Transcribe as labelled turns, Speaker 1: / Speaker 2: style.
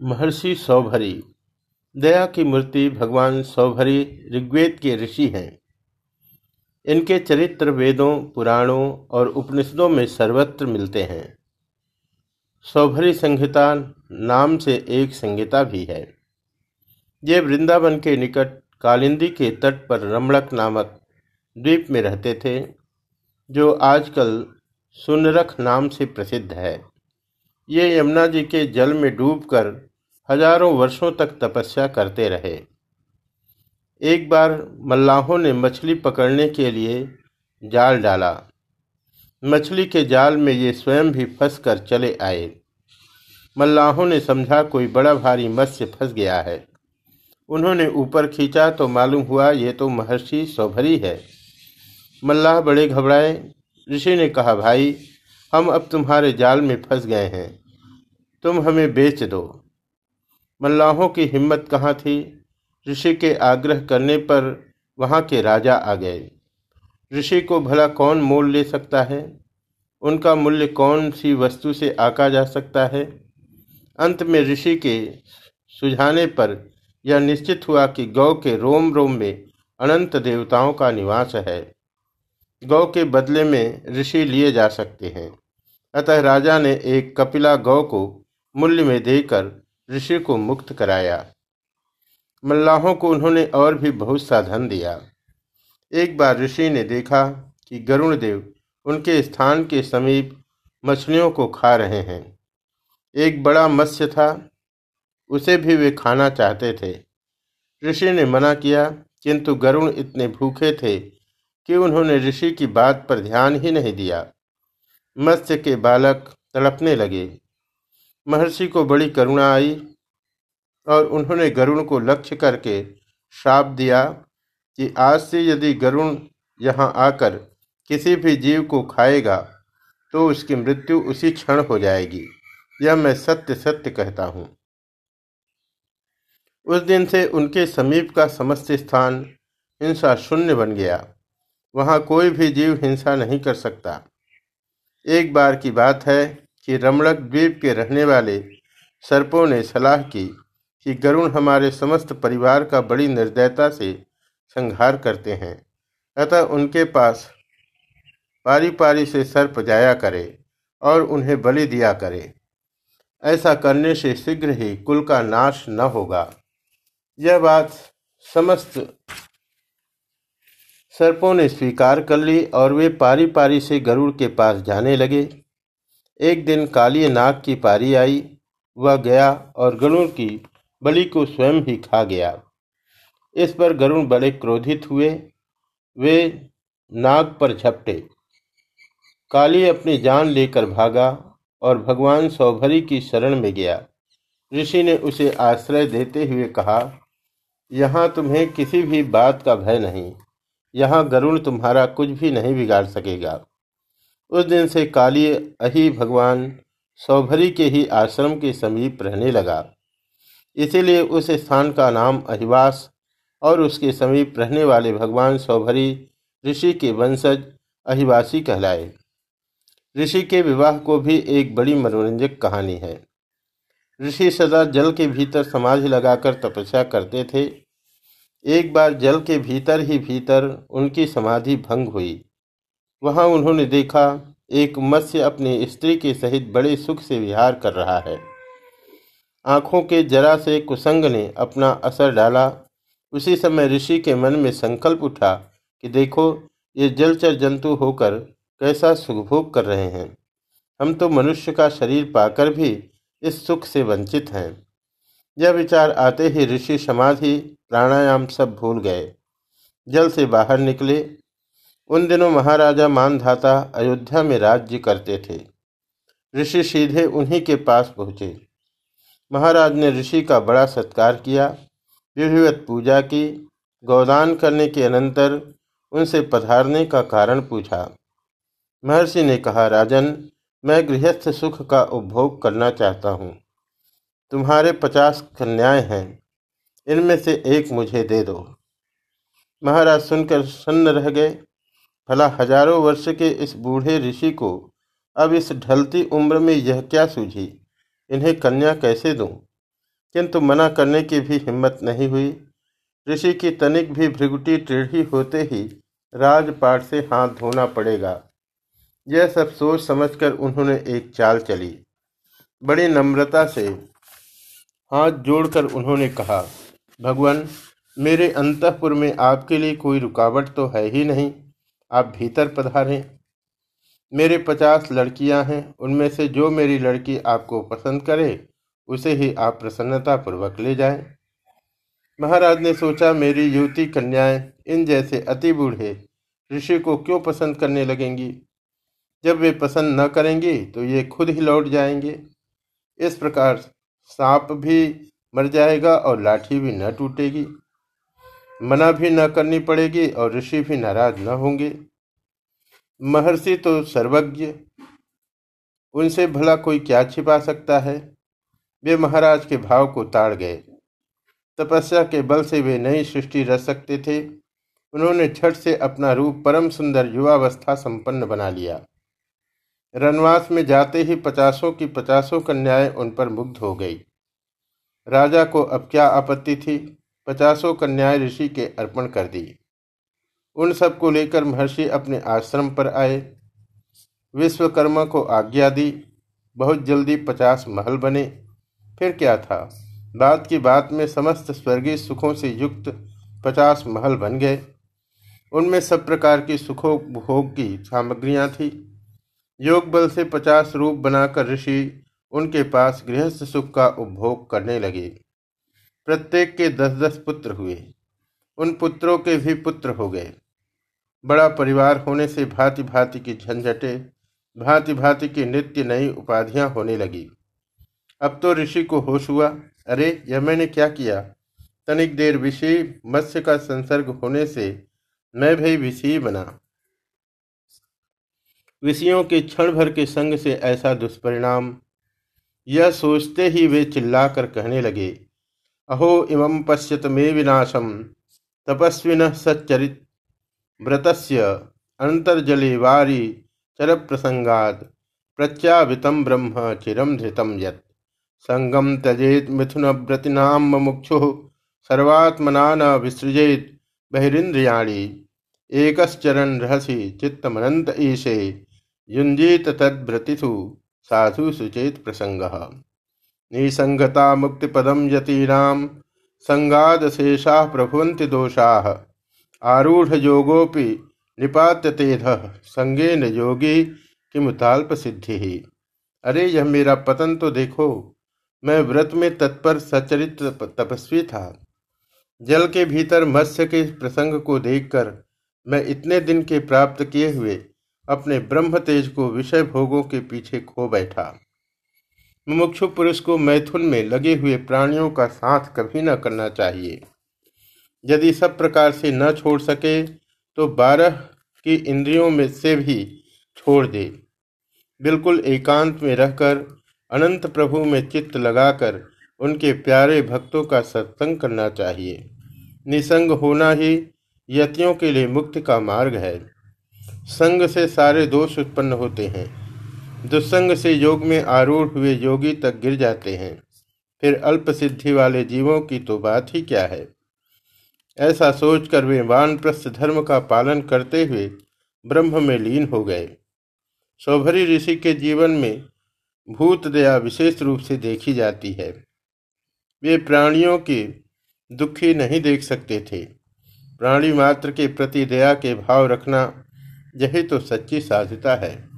Speaker 1: महर्षि सौभरी। दया की मूर्ति भगवान सौभरी ऋग्वेद के ऋषि हैं। इनके चरित्र वेदों, पुराणों और उपनिषदों में सर्वत्र मिलते हैं। सौभरी संहिता नाम से एक संहिता भी है। ये वृंदावन के निकट कालिंदी के तट पर रमणक नामक द्वीप में रहते थे, जो आजकल सुनरख नाम से प्रसिद्ध है। ये यमुना जी के जल में डूबकर हज़ारों वर्षों तक तपस्या करते रहे। एक बार मल्लाहों ने मछली पकड़ने के लिए जाल डाला। मछली के जाल में ये स्वयं भी फंस कर चले आए। मल्लाहों ने समझा, कोई बड़ा भारी मत्स्य फंस गया है। उन्होंने ऊपर खींचा तो मालूम हुआ ये तो महर्षि सौभरी है। मल्लाह बड़े घबराए। ऋषि ने कहा, भाई हम अब तुम्हारे जाल में फंस गए हैं। तुम हमें बेच दो। मल्लाहों की हिम्मत कहाँ थी? ऋषि के आग्रह करने पर वहाँ के राजा आ गए। ऋषि को भला कौन मोल ले सकता है? उनका मूल्य कौन सी वस्तु से आका जा सकता है? अंत में ऋषि के सुझाने पर यह निश्चित हुआ कि गौ के रोम रोम में अनंत देवताओं का निवास है। गौ के बदले में ऋषि लिए जा सकते हैं। अतः राजा ने एक कपिला गौ को मूल्य में देकर ऋषि को मुक्त कराया। मल्लाहों को उन्होंने और भी बहुत सा धन दिया। एक बार ऋषि ने देखा कि गरुण देव उनके स्थान के समीप मछलियों को खा रहे हैं। एक बड़ा मत्स्य था, उसे भी वे खाना चाहते थे। ऋषि ने मना किया, किंतु गरुण इतने भूखे थे कि उन्होंने ऋषि की बात पर ध्यान ही नहीं दिया। मत्स्य के बालक तड़पने लगे। महर्षि को बड़ी करुणा आई और उन्होंने गरुण को लक्ष्य करके श्राप दिया कि आज से यदि गरुण यहाँ आकर किसी भी जीव को खाएगा तो उसकी मृत्यु उसी क्षण हो जाएगी। यह मैं सत्य सत्य कहता हूँ। उस दिन से उनके समीप का समस्त स्थान हिंसा शून्य बन गया। वहाँ कोई भी जीव हिंसा नहीं कर सकता। एक बार की बात है कि रमणक द्वीप के रहने वाले सर्पों ने सलाह की कि गरुण हमारे समस्त परिवार का बड़ी निर्दयता से संहार करते हैं। अतः उनके पास पारी पारी से सर्प जाया करे और उन्हें बलि दिया करे। ऐसा करने से शीघ्र ही कुल का नाश न होगा। यह बात समस्त सर्पों ने स्वीकार कर ली और वे पारी पारी से गरुड़ के पास जाने लगे। एक दिन काली नाग की पारी आई, वह गया और गरुड़ की बलि को स्वयं ही खा गया। इस पर गरुड़ बड़े क्रोधित हुए। वे नाग पर झपटे। काली अपनी जान लेकर भागा और भगवान सौभरी की शरण में गया। ऋषि ने उसे आश्रय देते हुए कहा, यहाँ तुम्हें किसी भी बात का भय नहीं। यहाँ गरुण तुम्हारा कुछ भी नहीं बिगाड़ सकेगा। उस दिन से काली अही भगवान सौभरी के ही आश्रम के समीप रहने लगा। इसीलिए उस स्थान का नाम अहिवास और उसके समीप रहने वाले भगवान सौभरी ऋषि के वंशज अहिवासी कहलाए। ऋषि के विवाह को भी एक बड़ी मनोरंजक कहानी है। ऋषि सदा जल के भीतर समाधि लगाकर तपस्या करते थे एक बार जल के भीतर ही भीतर उनकी समाधि भंग हुई। वहाँ उन्होंने देखा, एक मत्स्य अपनी स्त्री के सहित बड़े सुख से विहार कर रहा है। आँखों के जरा से कुसंग ने अपना असर डाला। उसी समय ऋषि के मन में संकल्प उठा कि देखो, ये जलचर जंतु होकर कैसा सुखभोग कर रहे हैं। हम तो मनुष्य का शरीर पाकर भी इस सुख से वंचित हैं। यह विचार आते ही ऋषि समाधि प्राणायाम सब भूल गए। जल से बाहर निकले। उन दिनों महाराजा मानधाता अयोध्या में राज्य करते थे। ऋषि सीधे उन्हीं के पास पहुँचे। महाराज ने ऋषि का बड़ा सत्कार किया। विधिवत पूजा की। गौदान करने के अनंतर उनसे पधारने का कारण पूछा। महर्षि ने कहा, राजन, मैं गृहस्थ सुख का उपभोग करना चाहता हूँ। तुम्हारे पचास कन्याएँ हैं। इनमें से एक मुझे दे दो। महाराज सुनकर सन्न रह गए। भला हज़ारों वर्ष के इस बूढ़े ऋषि को अब इस ढलती उम्र में यह क्या सूझी? इन्हें कन्या कैसे दूँ? किंतु मना करने की भी हिम्मत नहीं हुई। ऋषि की तनिक भी भृगुटी टेढ़ी होते ही राजपाट से हाथ धोना पड़ेगा। यह सब सोच समझकर उन्होंने एक चाल चली। बड़ी नम्रता से हाथ जोड़कर उन्होंने कहा भगवान, मेरे अंतपुर में आपके लिए कोई रुकावट तो है ही नहीं। आप भीतर पधारें। मेरे पचास लड़कियाँ हैं, उनमें से जो मेरी लड़की आपको पसंद करे, उसे ही आप प्रसन्नता पूर्वक ले जाएँ। महाराज ने सोचा, मेरी युवती कन्याएँ, इन जैसे अति बूढ़े ऋषि को क्यों पसंद करने लगेंगी? जब वे पसंद न करेंगी तो ये खुद ही लौट जाएँगे। इस प्रकार सांप भी मर जाएगा और लाठी भी न टूटेगी। मना भी न करनी पड़ेगी और ऋषि भी नाराज़ न होंगे। महर्षि तो सर्वज्ञ, उनसे भला कोई क्या छिपा सकता है? वे महाराज के भाव को ताड़ गए। तपस्या के बल से वे नई सृष्टि रच सकते थे। उन्होंने छठ से अपना रूप परम सुंदर युवावस्था संपन्न बना लिया। रनवास में जाते ही पचासों की पचासों कन्याएँ उन पर मुग्ध हो गई। राजा को अब क्या आपत्ति थी? पचासों कन्याएँ ऋषि के अर्पण कर दी। उन सबको लेकर महर्षि अपने आश्रम पर आए। विश्वकर्मा को आज्ञा दी। बहुत जल्दी पचास महल बने। फिर क्या था? बात की बात में समस्त स्वर्गीय सुखों से युक्त पचास महल बन गए। उनमें सब प्रकार की सुखों भोग की सामग्रियाँ थी। योग बल से पचास रूप बनाकर ऋषि उनके पास गृहस्थ सुख का उपभोग करने लगे। प्रत्येक के दस दस पुत्र हुए। उन पुत्रों के भी पुत्र हो गए। बड़ा परिवार होने से भांति भांति की झंझटे भांति भांति की नित्य नई उपाधियाँ होने लगी। अब तो ऋषि को होश हुआ, अरे, यह मैंने क्या किया? तनिक देर विषय मत्स्य का संसर्ग होने से मैं भी विषय बना। विषयों के क्षण भर के संग से ऐसा दुष्परिणाम यह सोचते ही वे चिल्लाकर कहने लगे, अहो, इमं पश्यत मे विनाशम। तपस्विन सच्चरित। व्रतस्य अंतर्जले वारी चर प्रसंगाद प्रत्यावितम ब्रह्म चिरम धृतम यत्। संगम त्यजेत मिथुन व्रतिनाम मुक्षु सर्वात्मना विसृजेत बहिरीन्द्रियाणी। एकश्चरण रहसी चित्तमनंत ईशे। युंजीत तद्व्रतिषु साधु सुचेत प्रसंग निसंगता मुक्तिपदम यतीनाम संगादशेषा प्रभुवन्ति दोषा। आरूढ़ योगोपि निपात्यतेध संगेन योगी किमुताल्प सिद्धि ही अरे यह मेरा पतन तो देखो, मैं व्रत में तत्पर सचरित तपस्वी था। जल के भीतर मत्स्य के प्रसंग को देखकर मैं इतने दिन के प्राप्त किए हुए अपने ब्रह्म तेज को विषय भोगों के पीछे खो बैठा। मुमुक्षु पुरुष को मैथुन में लगे हुए प्राणियों का साथ कभी न करना चाहिए। यदि सब प्रकार से न छोड़ सके तो बारह की इंद्रियों में से भी छोड़ दे। बिल्कुल एकांत में रहकर, अनंत प्रभु में चित्त लगाकर, उनके प्यारे भक्तों का सत्संग करना चाहिए। निसंग होना ही यतियों के लिए मुक्ति का मार्ग है। संग से सारे दोष उत्पन्न होते हैं। दुस्संग से योग में आरूढ़ हुए योगी तक गिर जाते हैं। फिर अल्प सिद्धि वाले जीवों की तो बात ही क्या है? ऐसा सोचकर वे वानप्रस्थ धर्म का पालन करते हुए ब्रह्म में लीन हो गए। सौभरी ऋषि के जीवन में भूत दया विशेष रूप से देखी जाती है। वे प्राणियों की दुखी नहीं देख सकते थे। प्राणी मात्र के प्रति दया के भाव रखना यही तो सच्ची साधुता है।